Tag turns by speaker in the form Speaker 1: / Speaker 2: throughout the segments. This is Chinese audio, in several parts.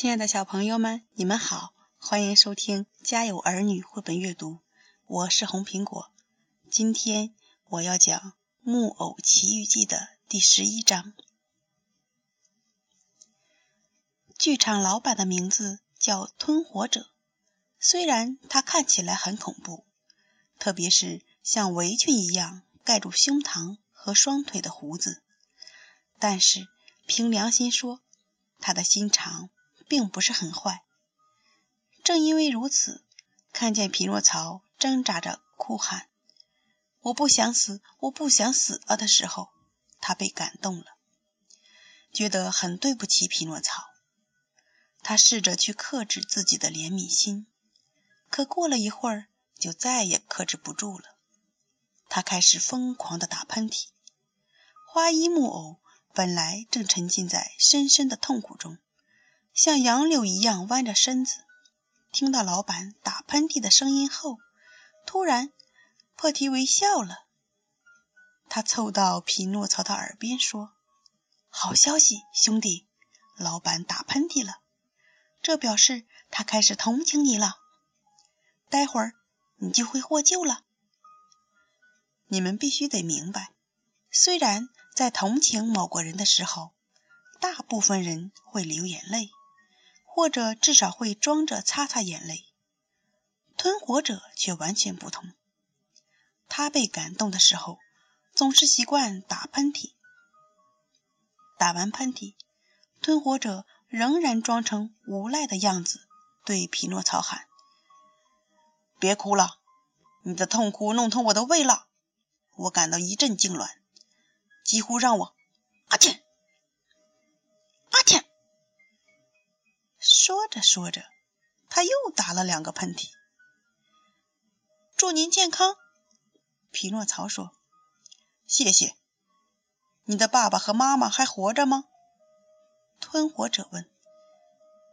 Speaker 1: 亲爱的小朋友们，你们好，欢迎收听《家有儿女》绘本阅读，我是红苹果。今天我要讲《木偶奇遇记》的第十一章。剧场老板的名字叫吞火者，虽然他看起来很恐怖，特别是像围裙一样盖住胸膛和双腿的胡子，但是凭良心说，他的心肠。并不是很坏。正因为如此，看见匹诺曹挣扎着哭喊“我不想死，我不想死了”的时候，他被感动了，觉得很对不起匹诺曹。他试着去克制自己的怜悯心，可过了一会儿，就再也克制不住了。他开始疯狂的打喷嚏。花衣木偶本来正沉浸在深深的痛苦中。像杨柳一样弯着身子，听到老板打喷嚏的声音后，突然破涕为笑了。他凑到匹诺曹的耳边说：“好消息，兄弟，老板打喷嚏了，这表示他开始同情你了。待会儿你就会获救了。你们必须得明白，虽然在同情某个人的时候，大部分人会流眼泪。”或者至少会装着擦擦眼泪，吞火者却完全不同。他被感动的时候，总是习惯打喷嚏。打完喷嚏，吞火者仍然装成无赖的样子，对匹诺曹喊：“别哭了，你的痛苦弄疼我的胃了，我感到一阵痉挛，几乎让我……阿切，阿着说着，他又打了两个喷嚏。祝您健康，匹诺曹说。谢谢。你的爸爸和妈妈还活着吗？吞火者问。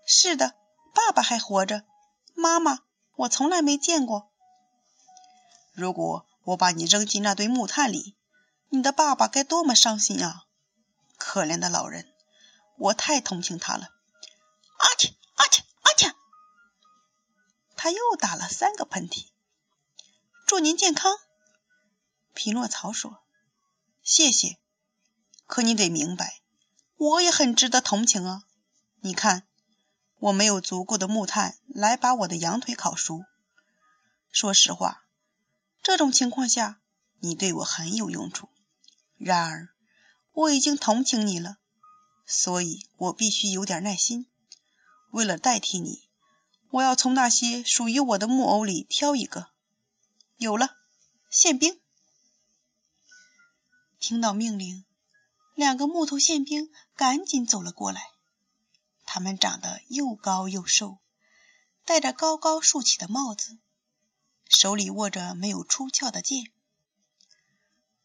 Speaker 1: 是的，爸爸还活着，妈妈我从来没见过。如果我把你扔进那堆木炭里，你的爸爸该多么伤心啊！可怜的老人，我太同情他了。阿嚏！他又打了三个喷嚏。祝您健康，匹诺曹说。谢谢。可你得明白，我也很值得同情啊。你看，我没有足够的木炭来把我的羊腿烤熟。说实话，这种情况下，你对我很有用处。然而，我已经同情你了，所以我必须有点耐心。为了代替你，我要从那些属于我的木偶里挑一个。有了，宪兵。听到命令，两个木头宪兵赶紧走了过来。他们长得又高又瘦，戴着高高竖起的帽子，手里握着没有出鞘的剑。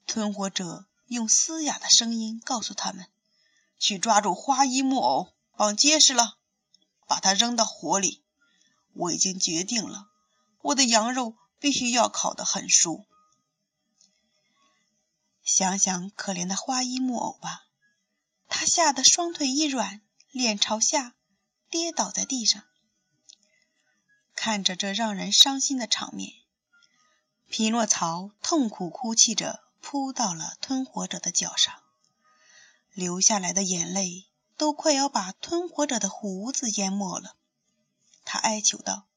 Speaker 1: 吞火者用嘶哑的声音告诉他们：“去抓住花衣木偶，绑结实了。”把它扔到火里。我已经决定了，我的羊肉必须要烤得很熟。想想可怜的花衣木偶吧，他吓得双腿一软，脸朝下跌倒在地上。看着这让人伤心的场面，匹诺曹痛苦哭泣着扑到了吞火者的脚上，流下来的眼泪。都快要把吞火者的胡子淹没了，他哀求道：“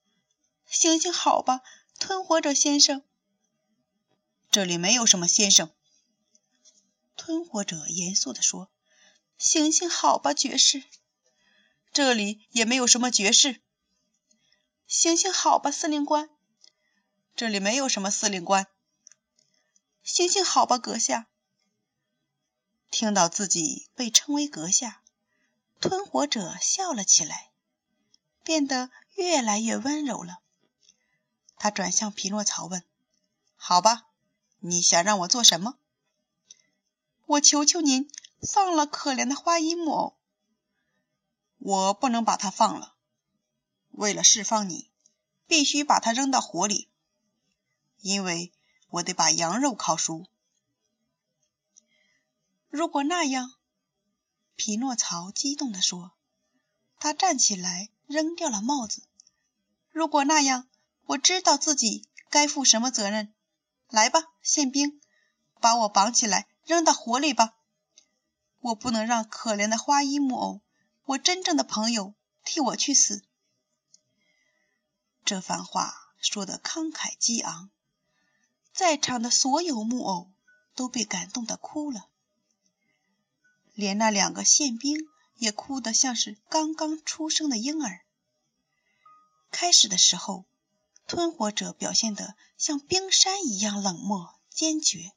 Speaker 1: 行行好吧，吞火者先生。”这里没有什么先生。吞火者严肃地说：“行行好吧，爵士。”这里也没有什么爵士。行行好吧，司令官。这里没有什么司令官。行行好吧，阁下。听到自己被称为阁下。吞火者笑了起来，变得越来越温柔了。他转向匹诺曹问：“好吧，你想让我做什么？我求求您放了可怜的花衣木偶。我不能把他放了。为了释放你，必须把他扔到火里，因为我得把羊肉烤熟。如果那样……”匹诺曹激动地说：“他站起来，扔掉了帽子。如果那样，我知道自己该负什么责任。来吧，宪兵，把我绑起来，扔到火里吧。我不能让可怜的花衣木偶，我真正的朋友，替我去死。这番话说得慷慨激昂，在场的所有木偶都被感动得哭了，连那两个宪兵也哭得像是刚刚出生的婴儿。开始的时候，吞火者表现得像冰山一样冷漠坚决，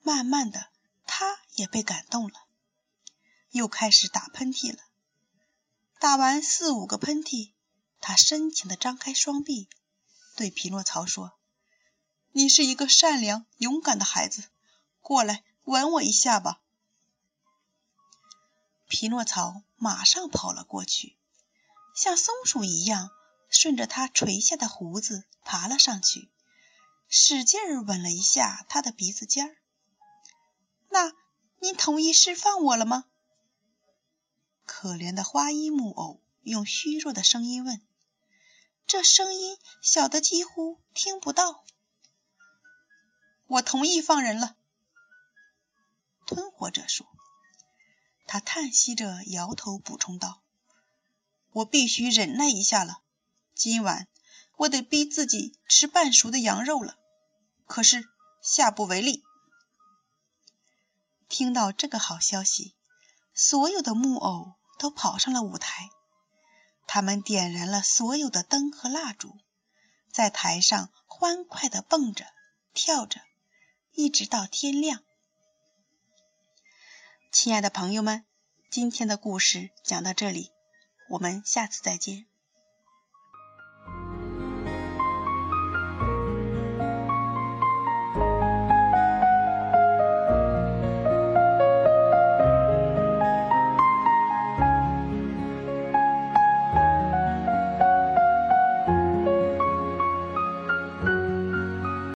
Speaker 1: 慢慢的，他也被感动了。又开始打喷嚏了。打完四五个喷嚏，他深情的张开双臂，对匹诺曹说：“你是一个善良勇敢的孩子，过来吻我一下吧。”匹诺曹马上跑了过去，像松鼠一样顺着他垂下的胡子爬了上去，使劲儿吻了一下他的鼻子尖儿。“那，您同意释放我了吗？”可怜的花衣木偶用虚弱的声音问：“这声音小的几乎听不到。”“我同意放人了。”吞火者说。他叹息着摇头，补充道：“我必须忍耐一下了。今晚我得逼自己吃半熟的羊肉了，可是下不为例。”听到这个好消息，所有的木偶。都跑上了舞台，他们点燃了所有的灯和蜡烛，在台上欢快地蹦着、跳着，一直到天亮。亲爱的朋友们，今天的故事讲到这里，我们下次再见。